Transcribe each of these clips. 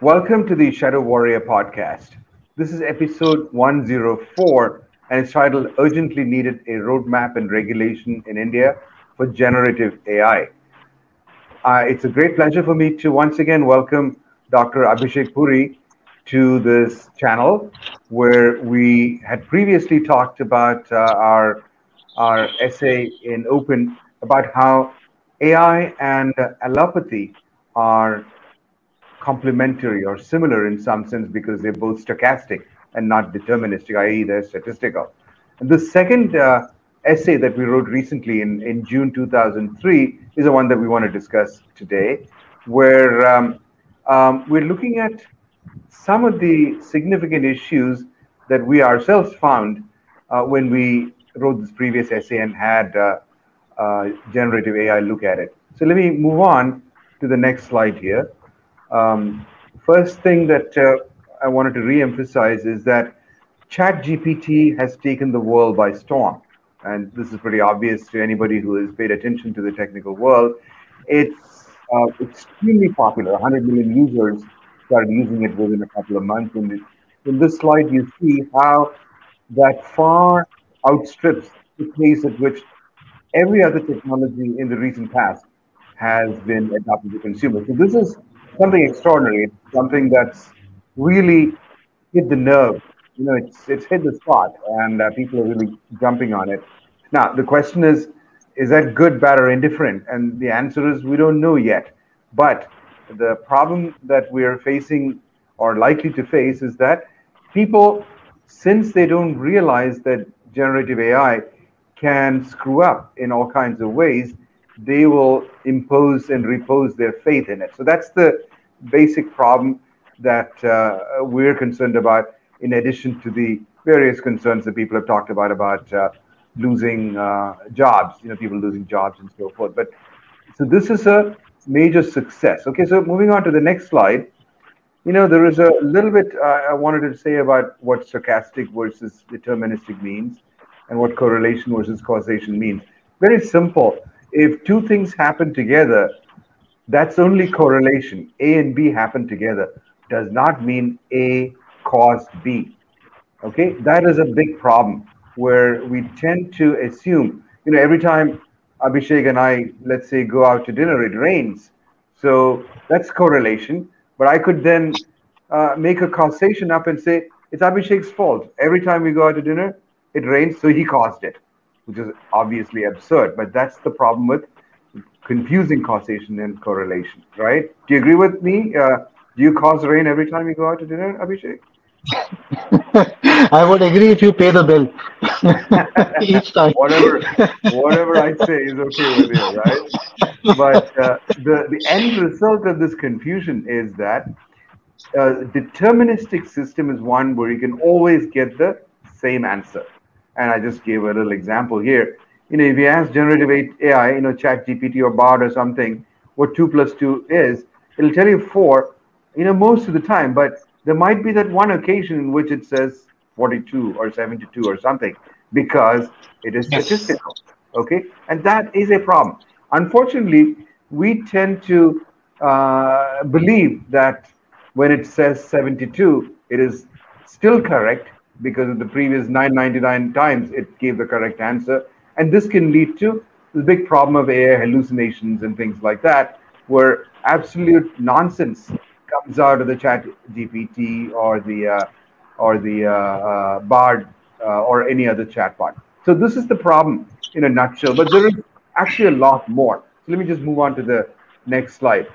Welcome to the Shadow Warrior podcast. This is episode 104 and it's titled Urgently Needed a Roadmap and Regulation in India for Generative AI. Uh, it's a great pleasure for me to once again welcome Dr. Abhishek Puri to this channel where we had previously talked about uh, our, our essay in Open about how AI and allopathy are complementary or similar in some sense because they're both stochastic and not deterministic, i.e., they're statistical. And the second uh, essay that we wrote recently in, in June 2003 is the one that we want to discuss today, where um, um, we're looking at some of the significant issues that we ourselves found uh, when we wrote this previous essay and had uh, uh generative AI look at it. So let me move on to the next slide here. Um, first thing that uh, I wanted to re-emphasize is that ChatGPT has taken the world by storm, and this is pretty obvious to anybody who has paid attention to the technical world. It's uh, extremely popular. 100 million users started using it within a couple of months. And in this slide, you see how that far outstrips the pace at which every other technology in the recent past has been adopted to consumers. So this is something extraordinary, something that's really hit the nerve. You know, it's it's hit the spot, and uh, people are really jumping on it. Now, the question is, is that good, bad, or indifferent? And the answer is we don't know yet. But the problem that we're facing or likely to face is that people, since they don't realize that generative AI can screw up in all kinds of ways, they will impose and repose their faith in it. So that's the basic problem that uh, we're concerned about, in addition to the various concerns that people have talked about about uh, losing uh, jobs, you know, people losing jobs and so forth. But so this is a major success. Okay, so moving on to the next slide. You know, there is a little bit uh, I wanted to say about what stochastic versus deterministic means and what correlation versus causation means. Very simple. If two things happen together, that's only correlation. A and B happen together does not mean A caused B. Okay, that is a big problem where we tend to assume, you know, every time Abhishek and I, let's say, go out to dinner, it rains. So that's correlation. But I could then uh, make a causation up and say, it's Abhishek's fault. Every time we go out to dinner, it rains, so he caused it, which is obviously absurd. But that's the problem with confusing causation and correlation, right? Do you agree with me? Uh, do you cause rain every time you go out to dinner, Abhishek? I would agree if you pay the bill each time. whatever, whatever I say is okay with you, right? But uh, the the end result of this confusion is that uh, deterministic system is one where you can always get the same answer. And I just gave a little example here. You know, if you ask generative AI, you know, Chat GPT or Bard or something, what two plus two is, it'll tell you four. You know, most of the time, but there might be that one occasion in which it says 42 or 72 or something because it is yes. statistical. Okay, and that is a problem. Unfortunately, we tend to uh, believe that when it says 72, it is still correct because of the previous 999 times it gave the correct answer. And this can lead to the big problem of AI hallucinations and things like that, where absolute nonsense comes out of the chat GPT or the uh, or the uh, uh, Bard uh, or any other chatbot. So this is the problem in a nutshell. But there is actually a lot more. So let me just move on to the next slide.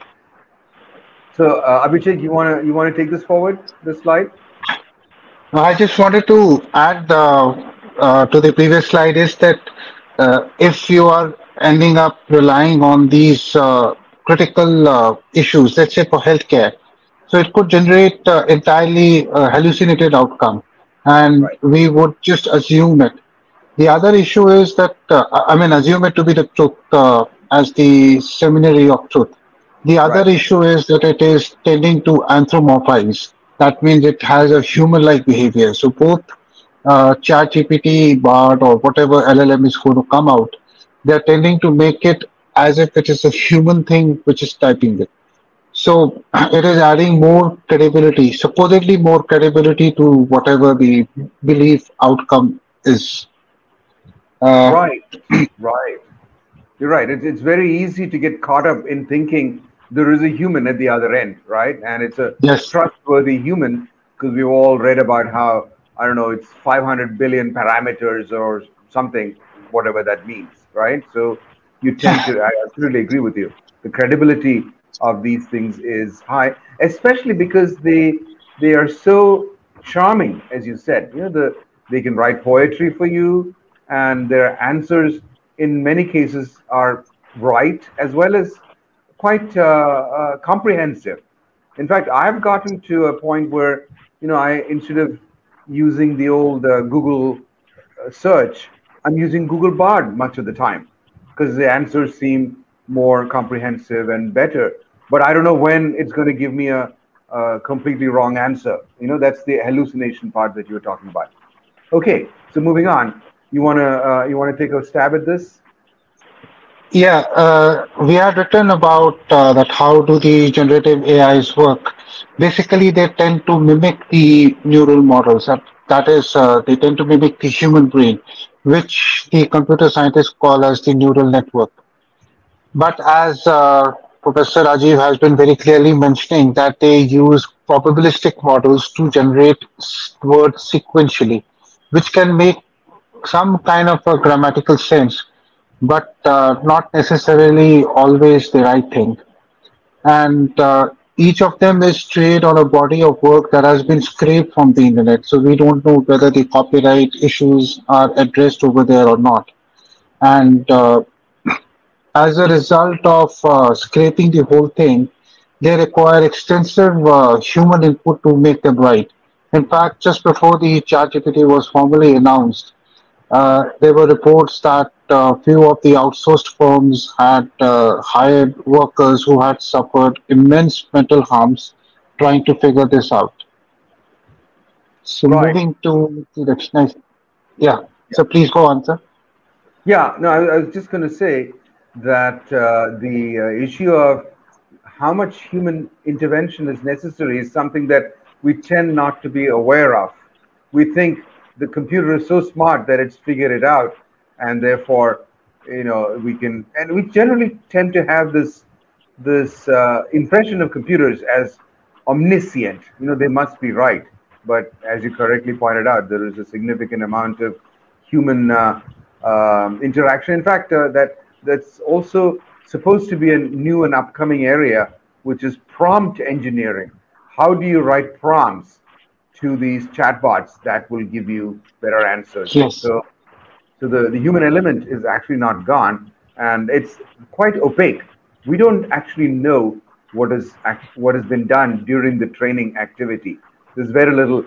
So uh, Abhishek, you want to you want to take this forward? This slide. I just wanted to add uh, to the previous slide is that if you are ending up relying on these critical issues, let's say for healthcare, so it could generate uh, entirely uh, hallucinated outcome, and right. we would just assume it. The other issue is that uh, I mean, assume it to be the truth uh, as the seminary of truth. The other right. issue is that it is tending to anthropomorphize. That means it has a human-like behavior. So both uh, ChatGPT, Bard, or whatever LLM is going to come out, they are tending to make it as if it is a human thing which is typing it. So it is adding more credibility, supposedly more credibility to whatever the belief outcome is. Uh, Right, right. You're right. It's, it's very easy to get caught up in thinking there is a human at the other end, right? And it's a yes, trustworthy human because we've all read about how, I don't know, it's 500 billion parameters or something, whatever that means, right? So you tend to, I absolutely agree with you. The credibility of these things is high, especially because they they are so charming, as you said. You know, the they can write poetry for you, and their answers in many cases are right as well as quite uh, uh, comprehensive. In fact, I've gotten to a point where you know I instead of using the old uh, Google uh, search, I'm using Google Bard much of the time because the answers seem more comprehensive and better. But I don't know when it's going to give me a, a completely wrong answer. You know, that's the hallucination part that you were talking about. Okay, so moving on. You wanna uh, you wanna take a stab at this? Yeah. Uh, we had written about uh, that. How do the generative AIs work? Basically, they tend to mimic the neural models. That that is, uh, they tend to mimic the human brain, which the computer scientists call as the neural network. But as uh, Professor Rajiv has been very clearly mentioning, that they use probabilistic models to generate words sequentially, which can make some kind of a grammatical sense, but uh, not necessarily always the right thing. And uh, each of them is trained on a body of work that has been scraped from the internet. So we don't know whether the copyright issues are addressed over there or not. And uh, as a result of uh, scraping the whole thing, they require extensive uh, human input to make them right. In fact, just before the ChatGPT was formally announced, uh, there were reports that uh, few of the outsourced firms had uh, hired workers who had suffered immense mental harms trying to figure this out. So Right. moving to the next, next yeah. Yeah. So please go on, sir. Yeah. No, I, I was just going to say that uh, the uh, issue of how much human intervention is necessary is something that we tend not to be aware of. We think the computer is so smart that it's figured it out, and therefore, you know, we can. And we generally tend to have this this uh, impression of computers as omniscient. You know, they must be right. But as you correctly pointed out, there is a significant amount of human uh, um, interaction. In fact, uh, that that's also supposed to be a new and upcoming area, which is prompt engineering. How do you write prompts to these chatbots that will give you better answers? Yes. So so the, the human element is actually not gone, and it's quite opaque. We don't actually know what is what has been done during the training activity. There's very little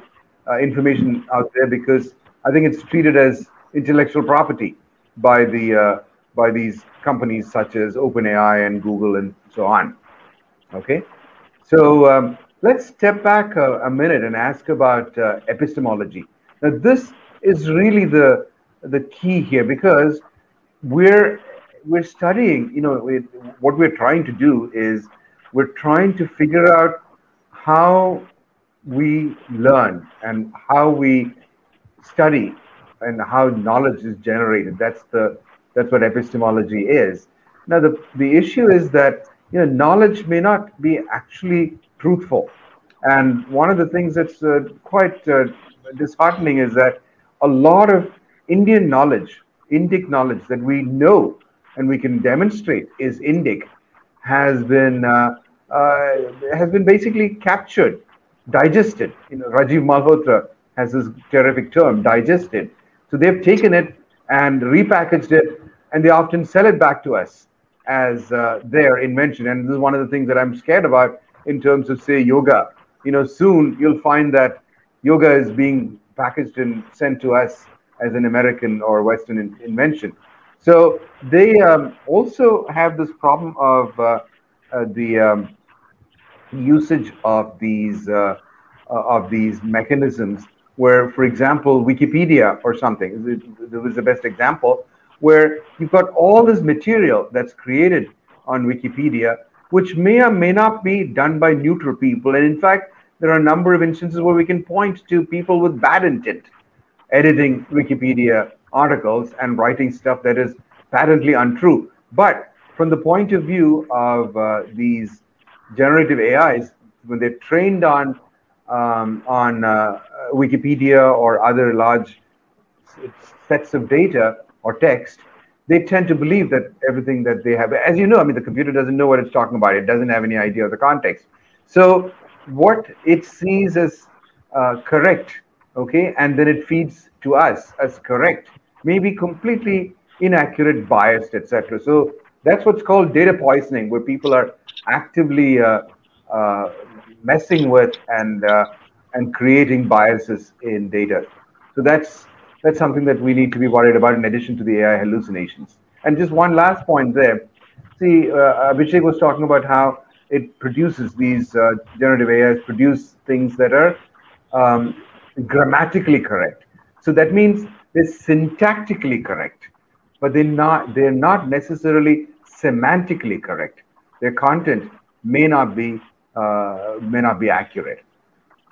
uh, information out there because I think it's treated as intellectual property by the uh, by these companies such as OpenAI and Google and so on. Okay, so um, let's step back a, a minute and ask about uh, epistemology. Now, this is really the the key here because we're we're studying. You know, what we're trying to do is we're trying to figure out how we learn and how we study and how knowledge is generated. That's the that's what epistemology is. Now the the issue is that you know knowledge may not be actually truthful, and one of the things that's uh, quite uh, disheartening is that a lot of Indian knowledge, Indic knowledge that we know and we can demonstrate is Indic, has been uh, uh, has been basically captured, digested. You know, Rajiv Malhotra has this terrific term, digested. So they've taken it and repackaged it, and they often sell it back to us as uh, their invention. And this is one of the things that I'm scared about in terms of, say, yoga. You know, soon you'll find that yoga is being packaged and sent to us as an American or Western in- invention. So they um, also have this problem of uh, uh, the um, usage of these uh, uh, of these mechanisms where for example wikipedia or something there was the best example where you've got all this material that's created on wikipedia which may or may not be done by neutral people. And in fact, there are a number of instances where we can point to people with bad intent editing Wikipedia articles and writing stuff that is patently untrue. But from the point of view of uh, these generative AIs, when they're trained on um, on uh, Wikipedia or other large sets of data or text, they tend to believe that everything that they have, as you know, I mean, the computer doesn't know what it's talking about. It doesn't have any idea of the context. So what it sees as uh, correct, okay, and then it feeds to us as correct, may be completely inaccurate, biased, etc. So that's what's called data poisoning, where people are actively uh, uh, messing with and uh, and creating biases in data. So that's that's something that we need to be worried about in addition to the AI hallucinations. And just one last point there. See, uh, Abhishek was talking about how it produces these uh, generative AIs produce things that are um, grammatically correct. So that means they're syntactically correct, but they're not they're not necessarily semantically correct. Their content may not be uh, may not be accurate.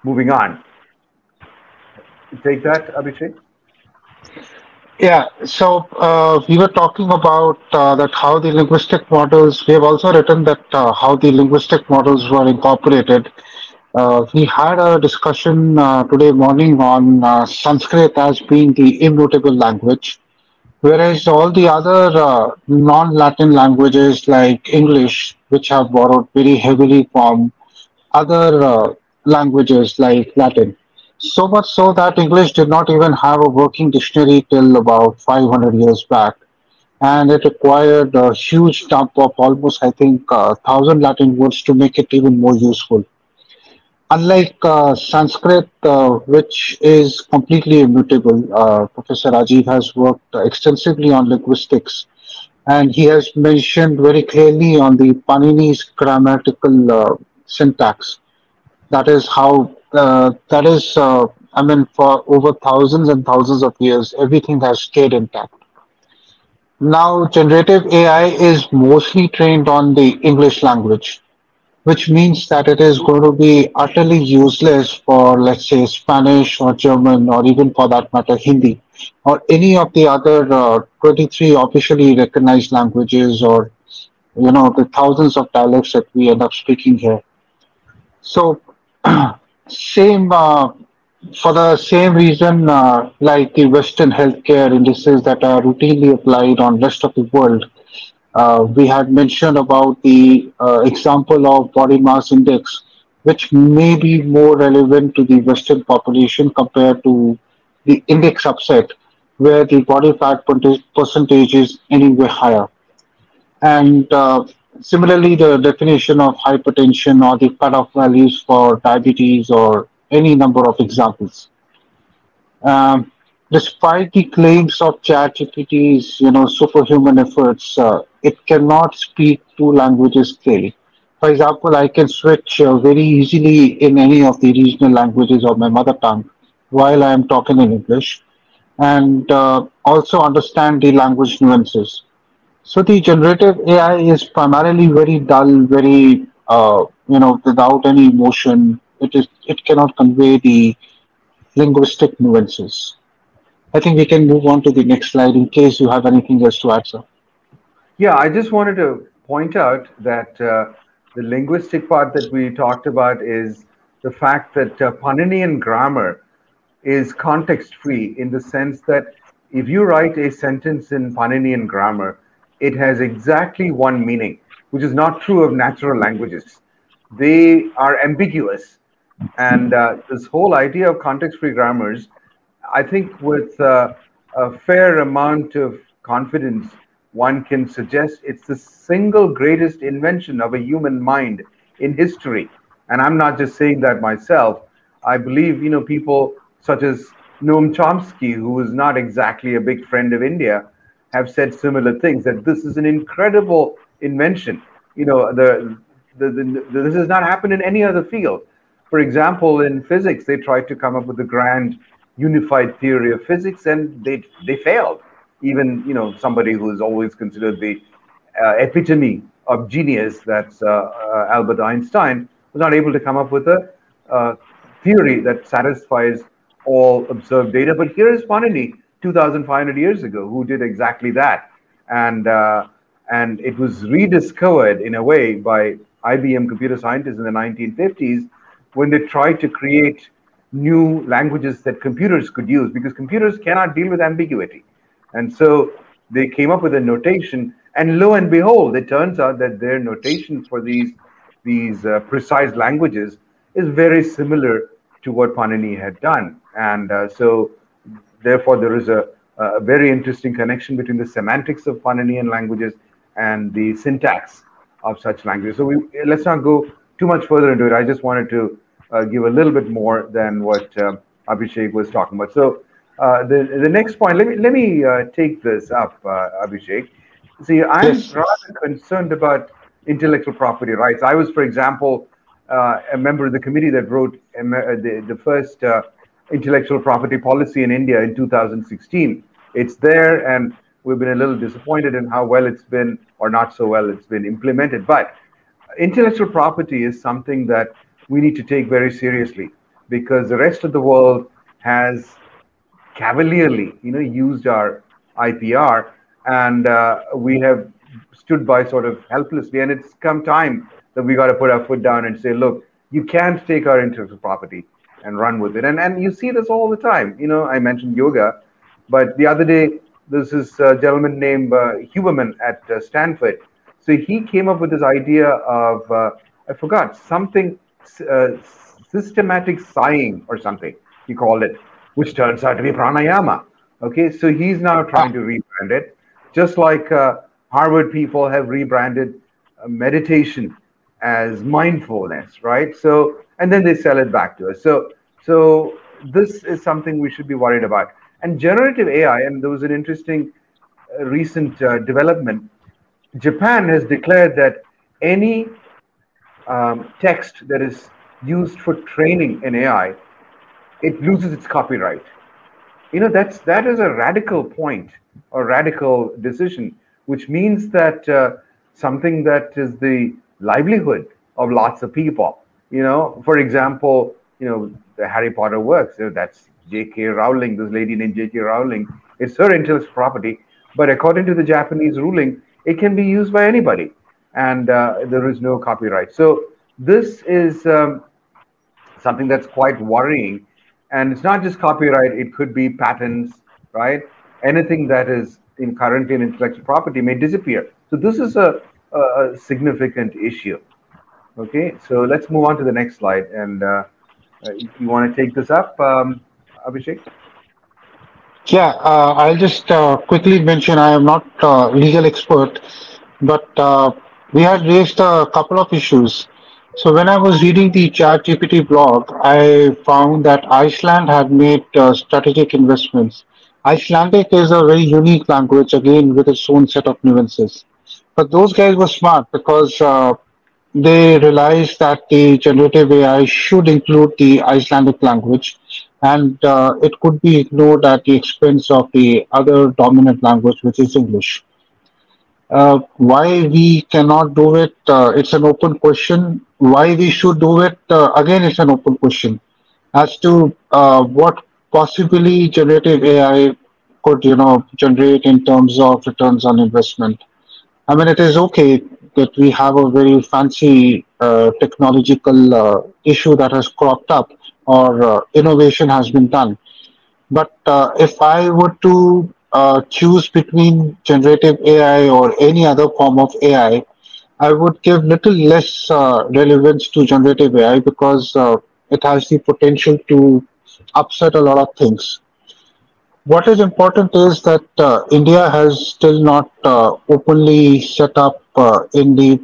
Moving on. Take that, Abhishek. Yeah, so uh, we were talking about uh, that how the linguistic models. We have also written that uh, how the linguistic models were incorporated. Uh, we had a discussion uh, today morning on uh, Sanskrit as being the immutable language, whereas all the other non-Latin languages like English, which have borrowed very heavily from other languages like Latin, so much so that English did not even have a working dictionary till about 500 years back. And it required a huge dump of almost, I think, a thousand Latin words to make it even more useful. Unlike uh, Sanskrit, uh, which is completely immutable, uh, Professor Rajiv has worked extensively on linguistics, and he has mentioned very clearly on the Panini's grammatical uh, syntax. That is how uh, that is, uh, I mean, for over thousands and thousands of years, everything has stayed intact. Now, generative AI is mostly trained on the English language, which means that it is going to be utterly useless for, let's say, Spanish or German, or even for that matter, Hindi, or any of the other uh, 23 officially recognized languages, or you know, the thousands of dialects that we end up speaking here. So, same uh, for the same reason uh, like the western healthcare indices that are routinely applied on rest of the world uh, we had mentioned about the uh, example of body mass index which may be more relevant to the western population compared to the index subset where the body fat percentage is anyway higher and uh, Similarly, the definition of hypertension or the cutoff values for diabetes or any number of examples. Um, despite the claims of ChatGPT's, you know, superhuman efforts, uh, it cannot speak two languages clearly. For example, I can switch uh, very easily in any of the regional languages of my mother tongue while I am talking in English, and uh, also understand the language nuances. So the generative AI is primarily very dull, very uh, you know, without any emotion. It is it cannot convey the linguistic nuances. I think we can move on to the next slide in case you have anything else to add, sir. Yeah, I just wanted to point out that uh, the linguistic part that we talked about is the fact that uh, Paninian grammar is context free in the sense that if you write a sentence in Paninian grammar, it has exactly one meaning, which is not true of natural languages. They are ambiguous. And uh, this whole idea of context free grammars, I think, with uh, a fair amount of confidence, one can suggest it's the single greatest invention of a human mind in history. And I'm not just saying that myself. I believe, you know, people such as Noam Chomsky, who is not exactly a big friend of India, have said similar things that this is an incredible invention. You know, the, the, the, the, this has not happened in any other field. For example, in physics, they tried to come up with a grand unified theory of physics, and they they failed. Even you know somebody who is always considered the uh, epitome of genius, that's uh, uh, Albert Einstein, was not able to come up with a uh, theory that satisfies all observed data. But here is Panini, 2,500 years ago, who did exactly that. And, uh, and it was rediscovered in a way by IBM computer scientists in the 1950s when they tried to create new languages that computers could use because computers cannot deal with ambiguity. And so they came up with a notation, and lo and behold, it turns out that their notation for these these uh, precise languages is very similar to what Panini had done. And uh, so, therefore, there is a, a, very interesting connection between the semantics of Paninian languages and the syntax of such languages. So, we, let's not go too much further into it. I just wanted to give a little bit more than what uh, Abhishek was talking about. So, uh, the the next point. Let me let me uh, take this up, uh, Abhishek. See, I'm yes. rather concerned about intellectual property rights. I was, for example, uh, a member of the committee that wrote the, the first intellectual property policy in India in 2016. It's there, and we've been a little disappointed in how well it's been, or not so well, it's been implemented. But intellectual property is something that we need to take very seriously because the rest of the world has cavalierly, you know, used our IPR, and uh, we have stood by sort of helplessly. And it's come time that we got to put our foot down and say, look, you can't take our intellectual property and run with it. And and you see this all the time. You know, I mentioned yoga, but the other day there's this uh, gentleman named uh, Huberman at uh, Stanford. So he came up with this idea of uh, I forgot something uh, systematic sighing or something he called it which turns out to be pranayama. Okay, so he's now trying to rebrand it, just like uh, Harvard people have rebranded uh, meditation as mindfulness, right? So, and then they sell it back to us. So, so this is something we should be worried about. And generative AI, and there was an interesting uh, recent development. Japan has declared that any um, text that is used for training in AI it loses its copyright. You know, that's that is a radical point or radical decision, which means that uh, something that is the livelihood of lots of people. You know, for example, you know, the Harry Potter works. You know, that's J.K. Rowling, this lady named J.K. Rowling. It's her intellectual property, but according to the Japanese ruling, it can be used by anybody, and uh, there is no copyright. So this is um, something that's quite worrying. And it's not just copyright it could be patents right? Anything that is in currently in intellectual property may disappear. So this is a, a significant issue. Okay so let's move on to the next slide. And uh, uh you want to take this up um, abhishek? Yeah uh, i'll just uh, quickly mention i am not a legal expert but uh, we had raised a couple of issues so when I was reading the ChatGPT blog, I found that Iceland had made uh, strategic investments. Icelandic is a very unique language, again with its own set of nuances. But those guys were smart because uh, they realized that the generative AI should include the Icelandic language, and uh, it could be ignored at the expense of the other dominant language, which is English. Uh, why we cannot do it, uh, it's an open question. Why we should do it, uh, again, it's an open question. As to uh, what possibly generative AI could, you know, generate in terms of returns on investment. I mean, it is okay that we have a very fancy uh, technological uh, issue that has cropped up or innovation has been done. But if I were to uh, choose between generative AI or any other form of AI, I would give little less uh, relevance to generative AI because uh, it has the potential to upset a lot of things. What is important is that uh, India has still not uh, openly set up uh, in the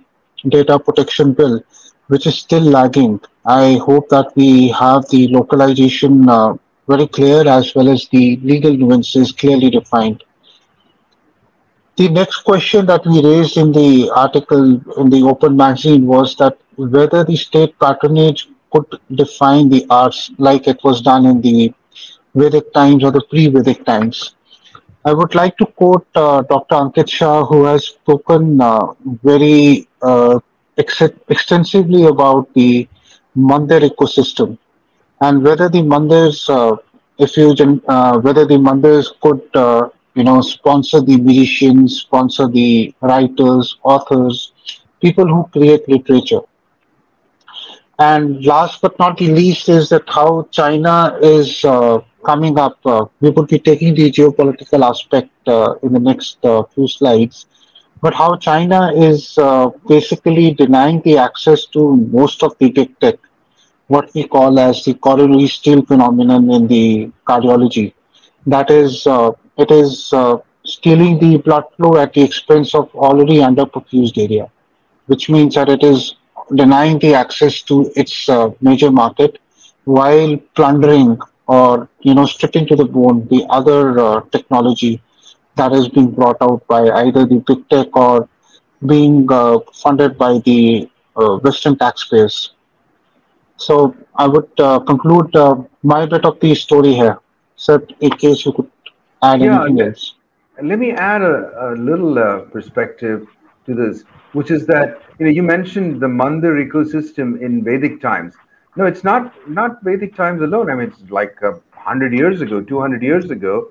data protection bill, which is still lagging. I hope that we have the localization very clear as well as the legal nuances clearly defined. The next question that we raised in the article in the open magazine was that whether the state patronage could define the arts like it was done in the Vedic times or the pre-Vedic times. I would like to quote uh, Dr. Ankit Shah, who has spoken uh, very uh, ex- extensively about the Mandir ecosystem and whether the mandirs, uh, if you uh, whether the mandirs could, uh, you know, sponsor the musicians, sponsor the writers, authors, people who create literature. And last but not the least is that how China is uh, coming up. Uh, we will be taking the geopolitical aspect uh, in the next uh, few slides. But how China is uh, basically denying the access to most of the big tech, what we call as the coronary steal phenomenon in the cardiology. That is, uh, it is uh, stealing the blood flow at the expense of already underperfused area which means that it is denying the access to its uh, major market while plundering or you know stripping to the bone the other uh, technology that is being brought out by either the big tech or being uh, funded by the uh, Western taxpayers. So I would uh, conclude uh, my bit of the story here. So in case you could add Yeah, anything else. let me add a, a little uh, perspective to this, which is that you know you mentioned the Mandir ecosystem in Vedic times. No, it's not not Vedic times alone. I mean, it's like a hundred years ago, two hundred years ago,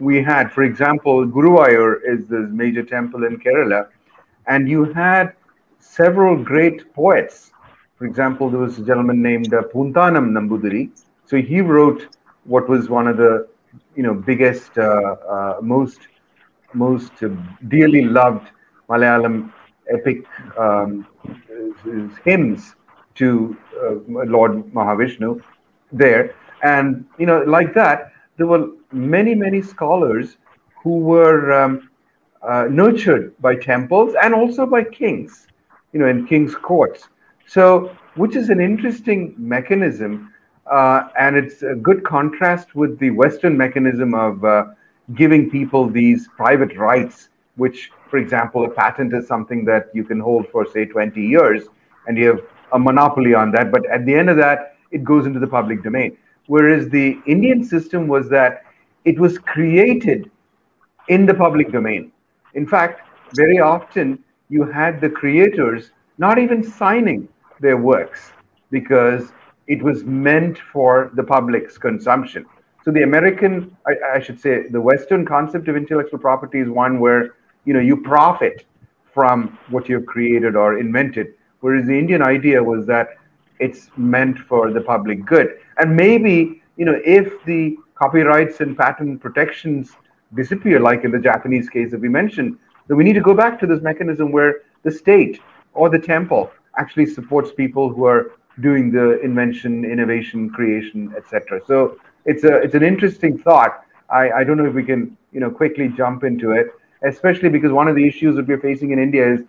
we had, for example, Guruvayur is this major temple in Kerala, and you had several great poets. For example, there was a gentleman named uh, Poonthanam Nambudiri. So he wrote what was one of the you know biggest, uh, uh, most most dearly loved Malayalam epic um, hymns to uh, Lord Mahavishnu there. And, you know, like that, there were many, many scholars who were um, uh, nurtured by temples and also by kings, you know, in kings' courts. So, which is an interesting mechanism, uh, and it's a good contrast with the Western mechanism of uh, giving people these private rights, which, for example, a patent is something that you can hold for, say, 20 years, and you have a monopoly on that. But at the end of that, it goes into the public domain. Whereas the Indian system was that it was created in the public domain. In fact, very often you had the creators not even signing their works because it was meant for the public's consumption. So the American, I, I should say, the Western concept of intellectual property is one where you know you profit from what you've created or invented, whereas the Indian idea was that it's meant for the public good. And maybe you know if the copyrights and patent protections disappear, like in the Japanese case that we mentioned, then we need to go back to this mechanism where the state or the temple actually supports people who are doing the invention, innovation, creation, etc. So it's a it's an interesting thought. I, I don't know if we can you know quickly jump into it, especially because one of the issues that we're facing in India is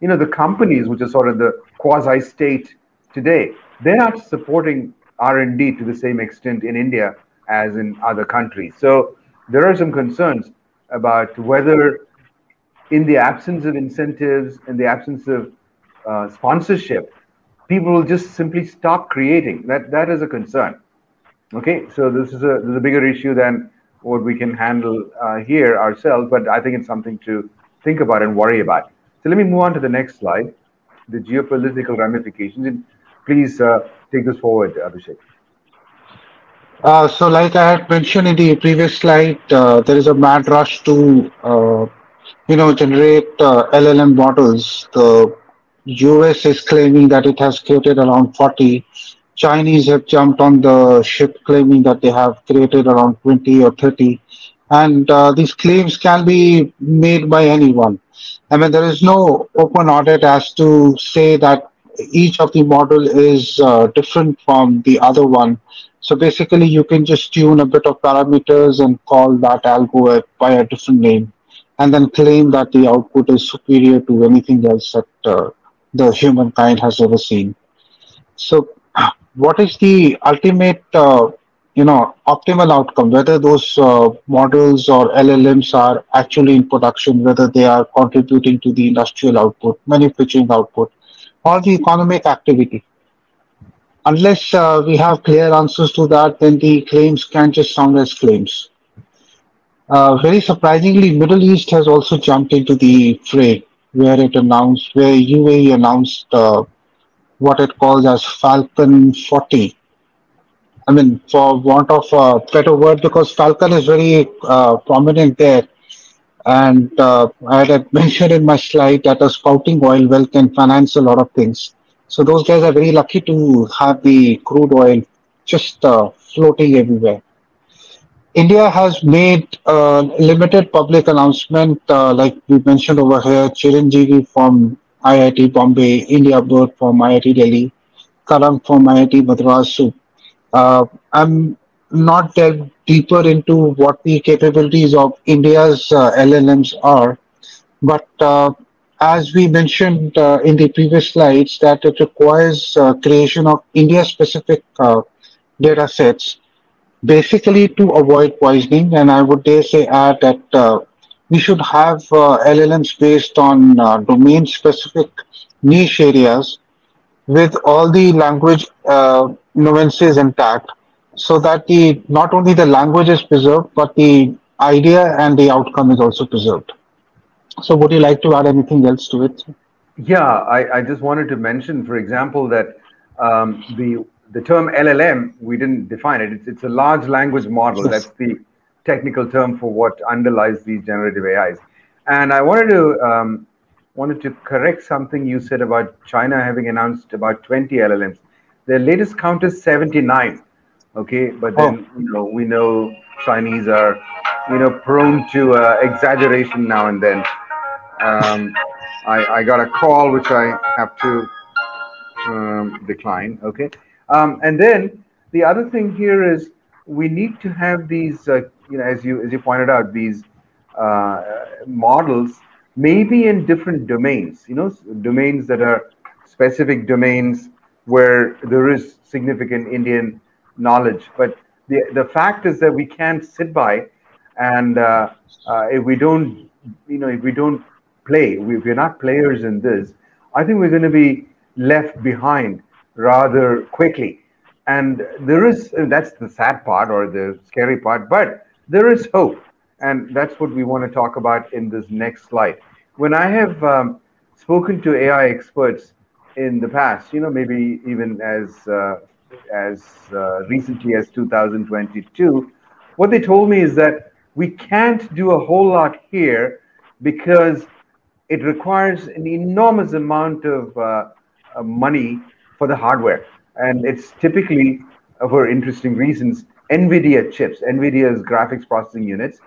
you know the companies which are sort of the quasi state today they're not supporting r&d to the same extent in india as in other countries so there are some concerns about whether in the absence of incentives in the absence of uh, sponsorship people will just simply stop creating that that is a concern okay so this is a this is a bigger issue than what we can handle uh, here ourselves but i think it's something to think about and worry about so let me move on to the next slide, the geopolitical ramifications. And please uh, take this forward, Abhishek. Uh, so, like I had mentioned in the previous slide, uh, there is a mad rush to, uh, you know, generate uh, LLM models. The US is claiming that it has created around 40. Chinese have jumped on the ship claiming that they have created around 20 or 30. And uh, these claims can be made by anyone. I mean, there is no open audit as to say that each of the model is uh, different from the other one. So basically, you can just tune a bit of parameters and call that algo by a different name, and then claim that the output is superior to anything else that uh, the humankind has ever seen. So, what is the ultimate, uh, you know, optimal outcome? Whether those uh, models or LLMs are actually in production, whether they are contributing to the industrial output, manufacturing output, or the economic activity. Unless uh, we have clear answers to that, then the claims can just sound as claims. Uh, very surprisingly, Middle East has also jumped into the fray, where it announced, where UAE announced uh, what it calls as Falcon 40. I mean, for want of a better word, because Falcon is very uh, prominent there. And uh, I had mentioned in my slide that a spouting oil well can finance a lot of things. So those guys are very lucky to have the crude oil just uh, floating everywhere. India has made a limited public announcement, uh, like we mentioned over here, Chiranjeevi from IIT Bombay, India Bird from IIT Delhi, Kalam from IIT Madras. Uh, I'm not delved deeper into what the capabilities of India's uh, LLMs are, but uh, as we mentioned uh, in the previous slides, that it requires creation of India-specific data sets basically to avoid poisoning. And I would dare say add that uh, we should have uh, LLMs based on uh, domain specific niche areas with all the language uh, nuances intact so that the not only the language is preserved but the idea and the outcome is also preserved. So would you like to add anything else to it? Yeah, I, I just wanted to mention, for example, that um, the the term LLM we didn't define it. It's, it's a large language model. Yes. That's the technical term for what underlies these generative AIs. And I wanted to um, wanted to correct something you said about China having announced about 20 LLMs. Their latest count is 79. Okay, but Oh, then you know we know Chinese are you know prone to uh, exaggeration now and then. Um, I, I got a call which I have to um, decline. Okay, um, and then the other thing here is we need to have these, uh, you know, as you as you pointed out, these uh, models maybe in different domains. You know, domains that are specific domains where there is significant Indian knowledge. But the the fact is that we can't sit by, and uh, uh, if we don't, you know, if we don't play, if we're not players in this, I think we're going to be left behind rather quickly. And there is that's the sad part or the scary part, but there is hope, and that's what we want to talk about in this next slide. When I have um, spoken to AI experts in the past, you know, maybe even as uh, as uh, recently as 2022, what they told me is that we can't do a whole lot here because it requires an enormous amount of uh, uh, money for the hardware, and it's typically uh, for interesting reasons NVIDIA chips, NVIDIA's graphics processing units,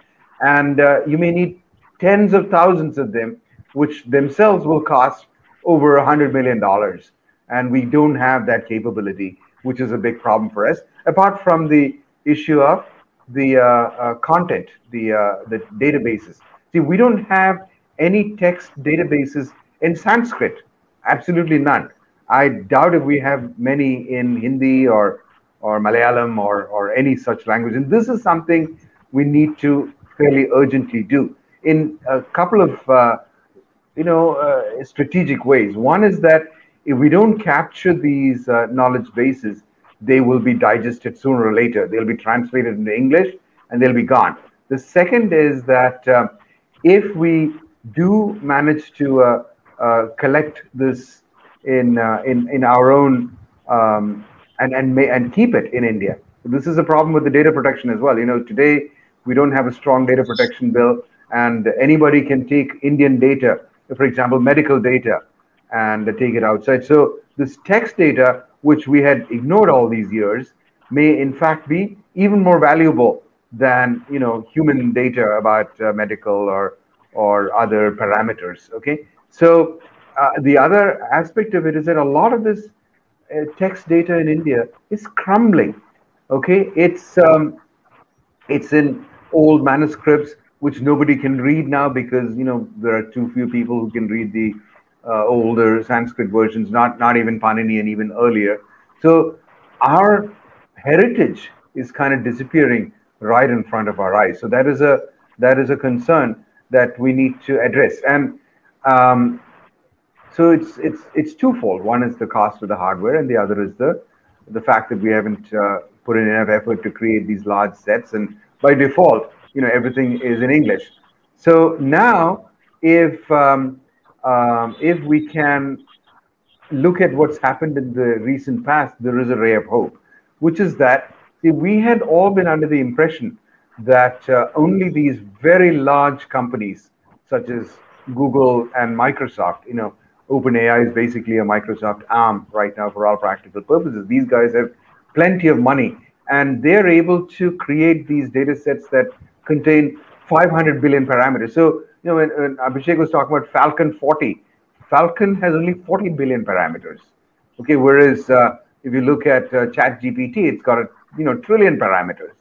and uh, you may need tens of thousands of them, which themselves will cost over a hundred million dollars, and we don't have that capability, which is a big problem for us. Apart from the issue of the uh, uh, content, the uh, the databases. See, we don't have any text databases in Sanskrit. Absolutely none. I doubt if we have many in Hindi or or Malayalam or or any such language. And this is something we need to fairly urgently do in a couple of uh, you know uh, strategic ways. One is that if we don't capture these uh, knowledge bases, they will be digested sooner or later. They'll be translated into English and they'll be gone. The second is that uh, if we do manage to uh, uh, collect this in uh, in in our own um, and and may, and keep it in India. This is a problem with the data protection as well. You know, today we don't have a strong data protection bill, and anybody can take Indian data, for example, medical data, and take it outside. So this text data, which we had ignored all these years, may in fact be even more valuable than you know human data about uh, medical or or other parameters. Okay, so uh, the other aspect of it is that a lot of this uh, text data in India is crumbling. Okay, it's um, it's in old manuscripts which nobody can read now because you know there are too few people who can read the uh, older Sanskrit versions, not not even Panini and even earlier. So our heritage is kind of disappearing right in front of our eyes. So that is a that is a concern that we need to address. And um, so it's it's it's twofold. One is the cost of the hardware, and the other is the the fact that we haven't uh, put in enough effort to create these large sets. And by default, you know everything is in English. So now, if um, um, if we can look at what's happened in the recent past, there is a ray of hope, which is that see, we had all been under the impression that uh, only these very large companies, such as Google and Microsoft, you know, OpenAI is basically a Microsoft arm right now for all practical purposes. These guys have plenty of money and they're able to create these data sets that contain 500 billion parameters. So, you know, when, when Abhishek was talking about Falcon 40, Falcon has only 40 billion parameters. Okay, whereas uh, if you look at uh, ChatGPT, it's got a you know trillion parameters.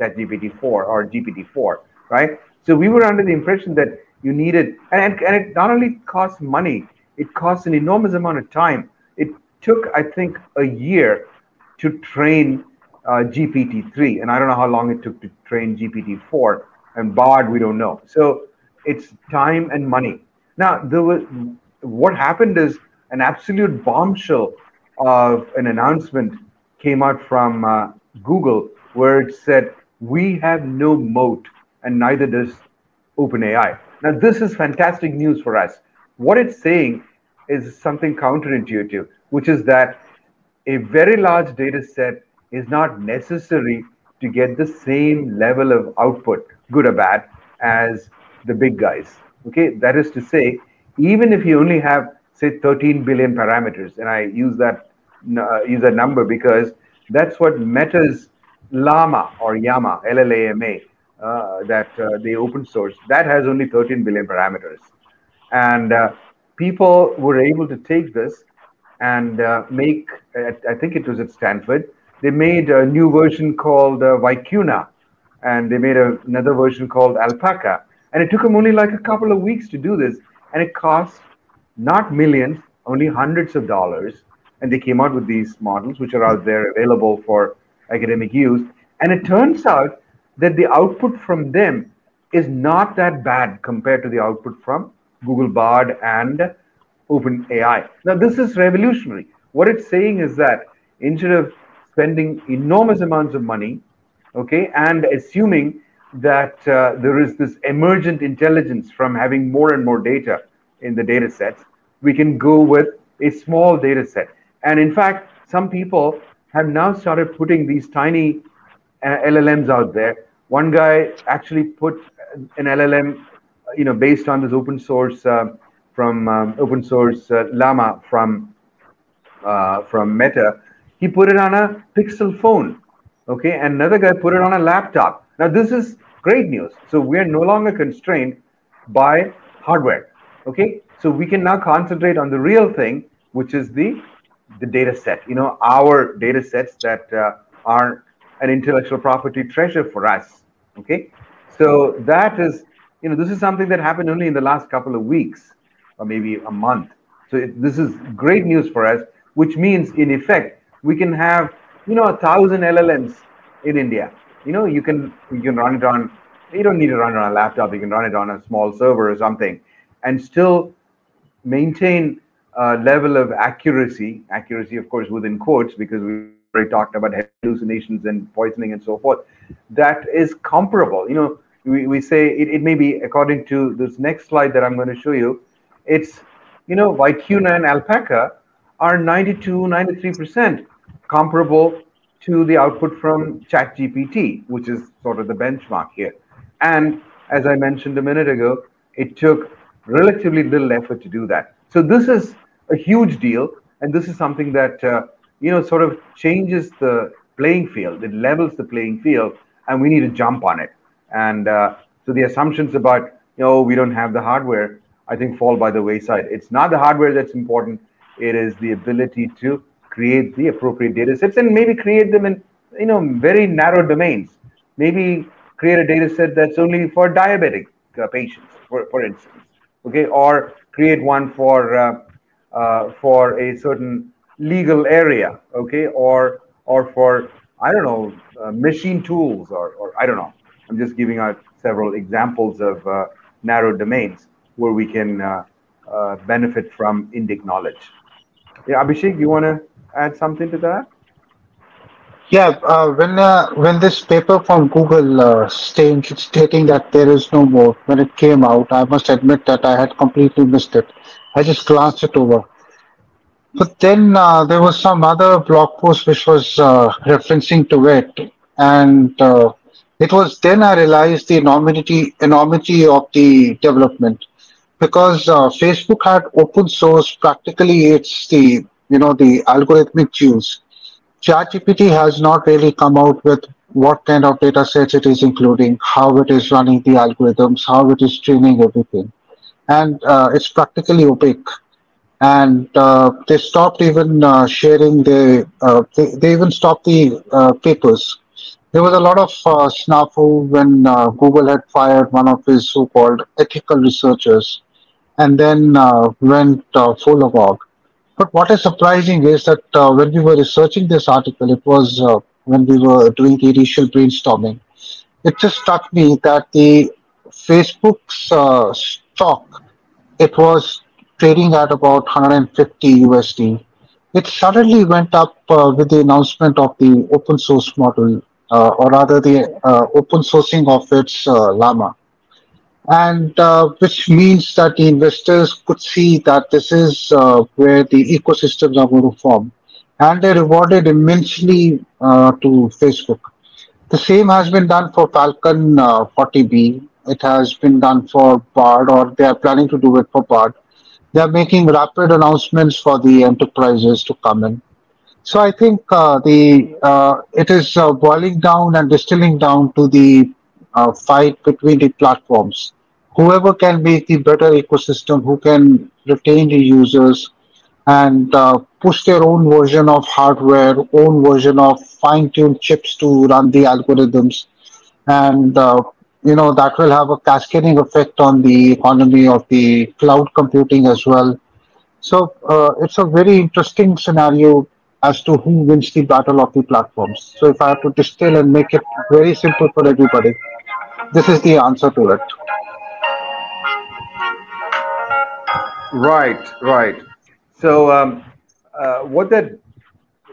ChatGPT 4 or GPT-4, right? So we were under the impression that you needed, and, and it not only costs money, it costs an enormous amount of time. It took, I think, a year to train uh, GPT-3, and I don't know how long it took to train GPT-4 and Bard. We don't know. So it's time and money. Now, there was what happened is an absolute bombshell of an announcement came out from uh, Google where it said we have no moat, and neither does OpenAI. Now, this is fantastic news for us. What it's saying is something counterintuitive, which is that a very large data set is not necessary to get the same level of output, good or bad, as the big guys. Okay, that is to say, even if you only have say 13 billion parameters, and I use that uh, use that number because that's what Meta's Llama or Yama, LLAMA, uh, that uh, they open source, that has only 13 billion parameters. And uh, people were able to take this and uh, make, I think it was at Stanford, they made a new version called uh, Vicuna, and they made a, another version called Alpaca. And it took them only like a couple of weeks to do this. And it cost not millions, only hundreds of dollars. And they came out with these models, which are out there available for academic use. And it turns out that the output from them is not that bad compared to the output from Google Bard and OpenAI. Now, this is revolutionary. What it's saying is that instead of spending enormous amounts of money, okay, and assuming that uh, there is this emergent intelligence from having more and more data in the data sets, we can go with a small data set. And in fact, some people have now started putting these tiny uh, LLMs out there. One guy actually put an LLM, you know, based on this open source uh, from um, open source uh, Llama from uh, from Meta. He put it on a Pixel phone, okay, and another guy put it on a laptop. Now this is great news. So we are no longer constrained by hardware, okay. So we can now concentrate on the real thing, which is the the data set, you know, our data sets that uh, are an intellectual property treasure for us. Okay. So that is, you know, this is something that happened only in the last couple of weeks or maybe a month. So it, this is great news for us, which means in effect, we can have, you know, a thousand LLMs in India. You know, you can, you can run it on, you don't need to run it on a laptop. You can run it on a small server or something and still maintain a level of accuracy, accuracy, of course, within quotes, because we already talked about hallucinations and poisoning and so forth, that is comparable. You know, we, we say it, it may be according to this next slide that I'm going to show you, it's, you know, Vicuna and Alpaca are 92, 93% comparable to the output from ChatGPT, which is sort of the benchmark here. And as I mentioned a minute ago, it took relatively little effort to do that. So this is a huge deal, and this is something that uh, you know sort of changes the playing field. It levels the playing field, and we need to jump on it. And uh, so the assumptions about you know we don't have the hardware, I think, fall by the wayside. It's not the hardware that's important; it is the ability to create the appropriate data sets and maybe create them in you know very narrow domains. Maybe create a data set that's only for diabetic uh, patients, for, for instance, okay, or create one for uh, uh, for a certain legal area, okay, or or for I don't know uh, machine tools or or I don't know. I'm just giving out several examples of uh, narrow domains where we can uh, uh, benefit from Indic knowledge. Yeah, Abhishek, you want to add something to that? Yeah, uh, when uh, when this paper from Google uh, stating, stating that there is no moat, when it came out, I must admit that I had completely missed it. I just glanced it over. But then uh, there was some other blog post which was uh, referencing to it, and uh, it was then I realized the enormity enormity of the development. Because uh, Facebook had open source practically it's the you know the algorithmic tools. ChatGPT has not really come out with what kind of data sets it is including, how it is running the algorithms, how it is training everything, and uh, it's practically opaque. And uh, they stopped even uh, sharing the uh, they, they even stopped the uh, papers there was a lot of uh, snafu when uh, google had fired one of his so-called ethical researchers and then uh, went uh, full agog but what is surprising is that uh, when we were researching this article it was uh, when we were doing the initial brainstorming it just struck me that the facebook's stock it was trading at about 150 USD. It suddenly went up uh, with the announcement of the open source model, or rather the uh, open sourcing of its uh, Llama, and uh, which means that the investors could see that this is uh, where the ecosystems are going to form, and they rewarded immensely to Facebook. The same has been done for Falcon 40B. It has been done for Bard, or they are planning to do it for Bard they are making rapid announcements for the enterprises to come in. So I think uh, the uh, it is uh, boiling down and distilling down to the uh, fight between the platforms. Whoever can make the better ecosystem, who can retain the users and uh, push their own version of hardware, own version of fine-tuned chips to run the algorithms, and uh, you know that will have a cascading effect on the economy of the cloud computing as well. So uh, it's a very interesting scenario as to who wins the battle of the platforms. So if I have to distill and make it very simple for everybody, this is the answer to it. Right, right. So um, uh, what that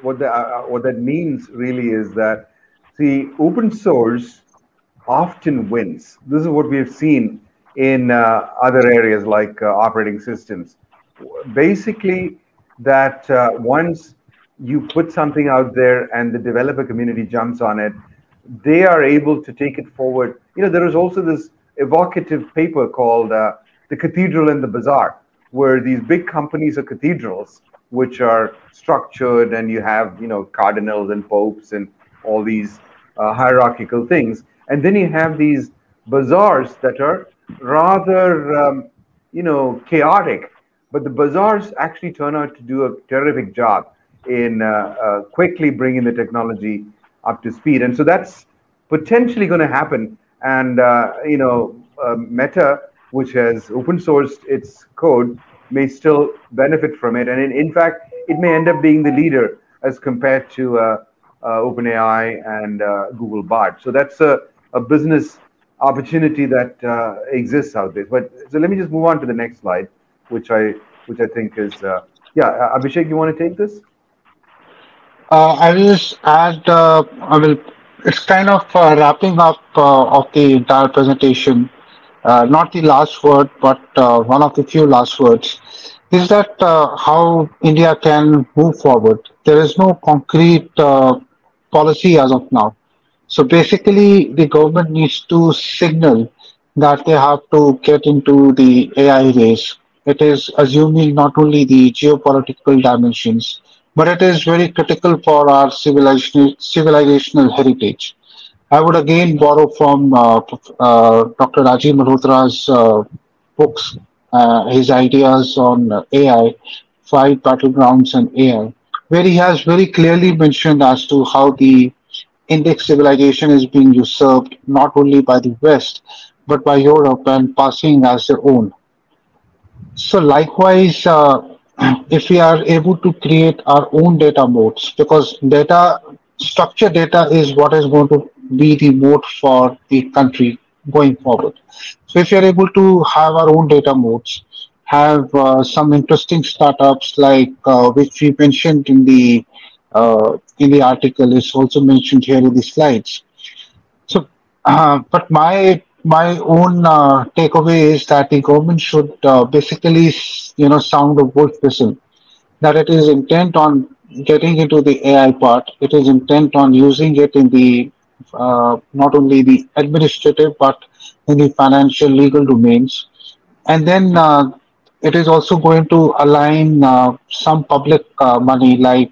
what that uh, what that means really is that see open source often wins. This is what we have seen in uh, other areas like uh, operating systems. Basically, that uh, once you put something out there and the developer community jumps on it, they are able to take it forward. You know, there is also this evocative paper called uh, The Cathedral and the Bazaar, where these big companies are cathedrals, which are structured, and you have, you know, cardinals and popes and all these uh, hierarchical things and then you have these bazaars that are rather, um, you know, chaotic. But the bazaars actually turn out to do a terrific job in uh, uh, quickly bringing the technology up to speed. And so that's potentially going to happen. And, uh, you know, uh, Meta, which has open sourced its code, may still benefit from it. And in, in fact, it may end up being the leader as compared to uh, uh, OpenAI and Google Bard. So that's a a business opportunity that uh, exists out there. But so let me just move on to the next slide, which I which I think is uh, yeah. Uh, Abhishek, you want to take this? Uh, I will just add. Uh, I will. It's kind of uh, wrapping up uh, of the entire presentation. Uh, not the last word, but uh, one of the few last words. Is that how India can move forward? There is no concrete policy as of now so basically, the government needs to signal that they have to get into the AI race. It is assuming not only the geopolitical dimensions, but it is very critical for our civilization, civilizational heritage. I would again borrow from uh, uh, Dr. Rajiv Malhotra's uh, books, uh, his ideas on AI, five battlegrounds and AI, where he has very clearly mentioned as to how the Indic civilization is being usurped not only by the West, but by Europe and passing as their own. So, likewise, uh, if we are able to create our own data moats, because data, structure data is what is going to be the moat for the country going forward. So, if you are able to have our own data moats, have uh, some interesting startups like uh, which we mentioned in the uh, in the article is also mentioned here in the slides. So, uh, but my my own uh, takeaway is that the government should uh, basically, you know, sound a wolf whistle. That it is intent on getting into the AI part. It is intent on using it in the uh, not only the administrative but in the financial legal domains and then uh, it is also going to align uh, some public uh, money like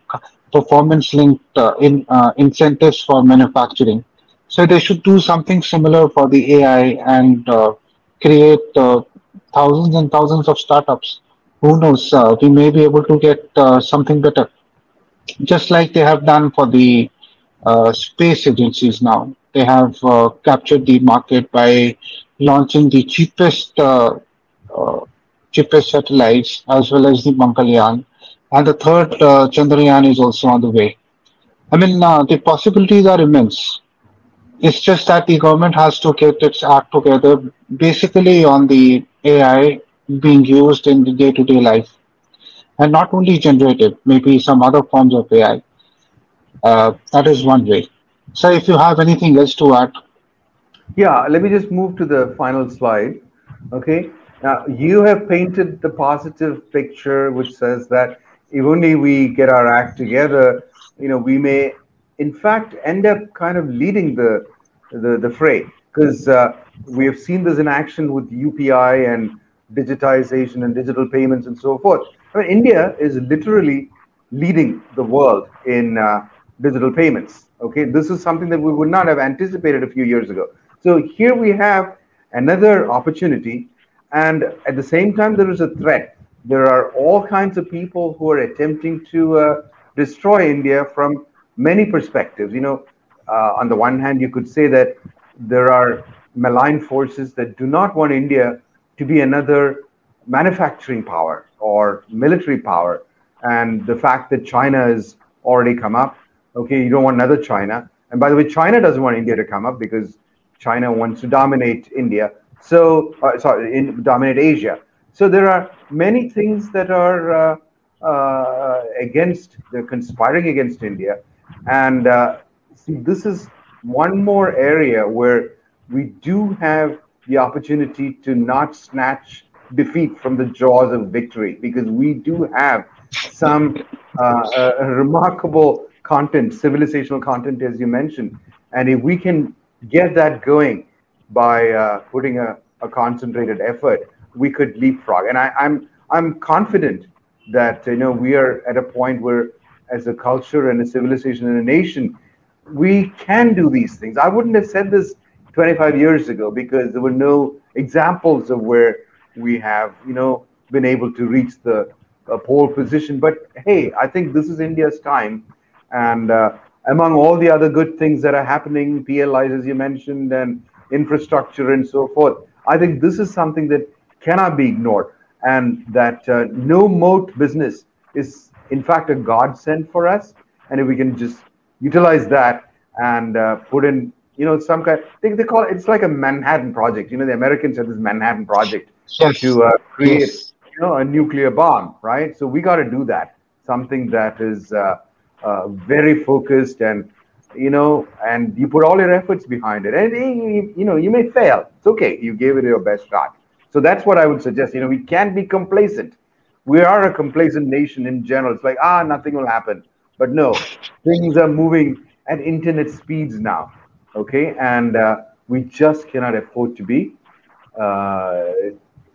performance linked in incentives for manufacturing. So they should do something similar for the AI and uh, create uh, thousands and thousands of startups. Who knows? Uh, we may be able to get uh, something better, just like they have done for the uh, space agencies now. They have uh, captured the market by launching the cheapest cheapest satellites as well as the Mangalyaan. And the third Chandrayaan is also on the way. I mean, the possibilities are immense. It's just that the government has to get its act together basically on the AI being used in the day to day life. And not only generative, maybe some other forms of AI. Uh, that is one way. So if you have anything else to add, Yeah, let me just move to the final slide. Okay. Now, you have painted the positive picture, which says that if only we get our act together, you know, we may, in fact, end up kind of leading the the, the fray because uh, we have seen this in action with UPI and digitization and digital payments and so forth. I mean, India is literally leading the world in uh, digital payments. Okay, this is something that we would not have anticipated a few years ago. So here we have another opportunity, and at the same time, there is a threat. There are all kinds of people who are attempting to uh, destroy India from many perspectives. You know, uh, on the one hand, you could say that there are malign forces that do not want India to be another manufacturing power or military power. And the fact that China has already come up, okay, you don't want another China. And by the way, China doesn't want India to come up because China wants to dominate India. So, uh, sorry, in, dominate Asia. So there are many things that are uh, uh, against, they're conspiring against India. And uh, see, this is one more area where we do have the opportunity to not snatch defeat from the jaws of victory because we do have some uh, uh, remarkable content, civilizational content, as you mentioned. And if we can get that going by uh, putting a, a concentrated effort, we could leapfrog. And I, I'm I'm confident that you know we are at a point where, as a culture and a civilization and a nation, we can do these things. I wouldn't have said this 25 years ago because there were no examples of where we have, you know, been able to reach the uh, pole position. But hey, I think this is India's time, and uh, among all the other good things that are happening, PLIs as you mentioned, and infrastructure and so forth, I think this is something that cannot be ignored, and that uh, no moat business is in fact a godsend for us. And if we can just utilize that and uh, put in, you know, some kind, they, they call it, it's like a Manhattan project. You know, the Americans have this Manhattan project yes, to uh, create, yes, you know, a nuclear bomb, right? So we got to do that. Something that is uh, uh, very focused and, you know, and you put all your efforts behind it. And, eh, you you know, you may fail. It's okay. You gave it your best shot. So that's what I would suggest. You know, we can't be complacent. We are a complacent nation in general. It's like, ah, nothing will happen. But no, things are moving at internet speeds now. Okay. And uh, we just cannot afford to be uh,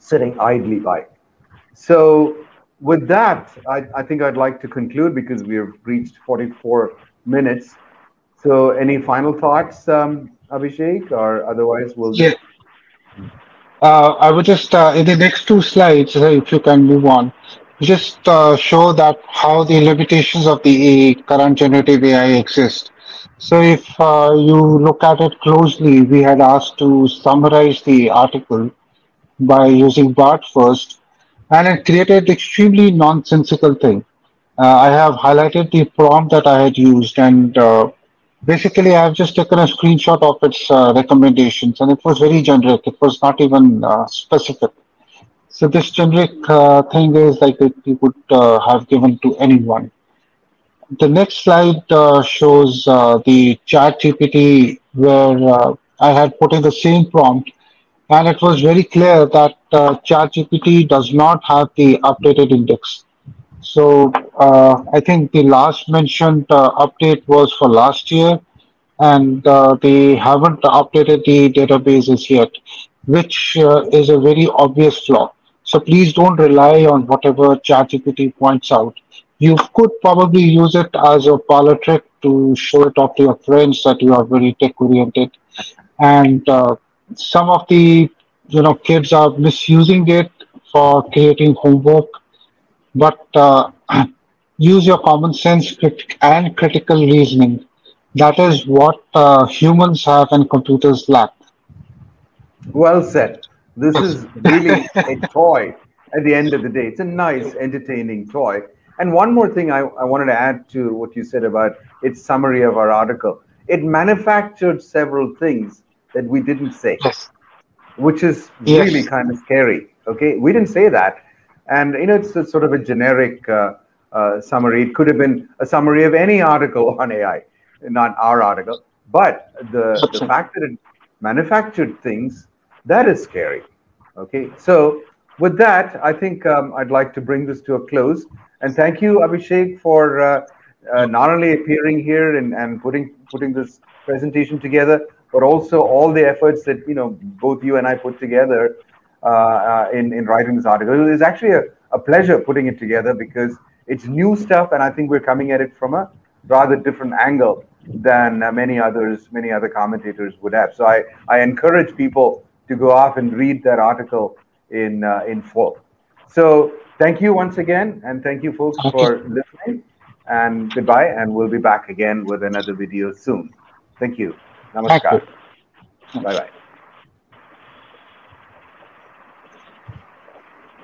sitting idly by. So, with that, I, I think I'd like to conclude because we have reached 44 minutes. So, any final thoughts, um, Abhishek, or otherwise we'll yeah. Uh, I would just uh, in the next two slides, uh, if you can move on, just show that how the limitations of the current generative AI exist. So if you look at it closely, we had asked to summarize the article by using Bard first, and it created extremely nonsensical thing. Uh, I have highlighted the prompt that I had used, and uh, basically I have just taken a screenshot of its uh, recommendations, and it was very generic. It was not even uh, specific. So this generic uh, thing is like it you would uh, have given to anyone. the next slide uh, shows uh, the chat GPT where I had put in the same prompt and it was very clear that uh, ChatGPT does not have the updated index. So uh, I think the last mentioned uh, update was for last year, and uh, they haven't updated the databases yet, which uh, is a very obvious flaw. So please don't rely on whatever ChatGPT points out. You could probably use it as a parlor trick to show it off to your friends that you are very tech oriented and uh, some of the you know kids are misusing it for creating homework but uh, use your common sense crit- and critical reasoning that is what uh, humans have and computers lack Well said. This is really a toy at the end of the day. It's a nice, entertaining toy. And one more thing I, I wanted to add to what you said about its summary of our article. It manufactured several things that we didn't say, yes which is really kind of scary. Okay, we didn't say that. And you know, it's a sort of a generic uh, uh, summary. It could have been a summary of any article on AI, not our article. But the the fact that it manufactured things that is scary. Okay, so with that, I think um, I'd like to bring this to a close. And thank you, Abhishek, for uh, uh, not only appearing here and, and putting putting this presentation together, but also all the efforts that you know both you and I put together in in writing this article. It's actually a, a pleasure putting it together because it's new stuff, and I think we're coming at it from a rather different angle than uh, many others, many other commentators would have. So I, I encourage people to go off and read that article in uh, in full. So thank you once again, and thank you folks okay for listening. And goodbye, and we'll be back again with another video soon. Thank you. Namaskar. Bye bye.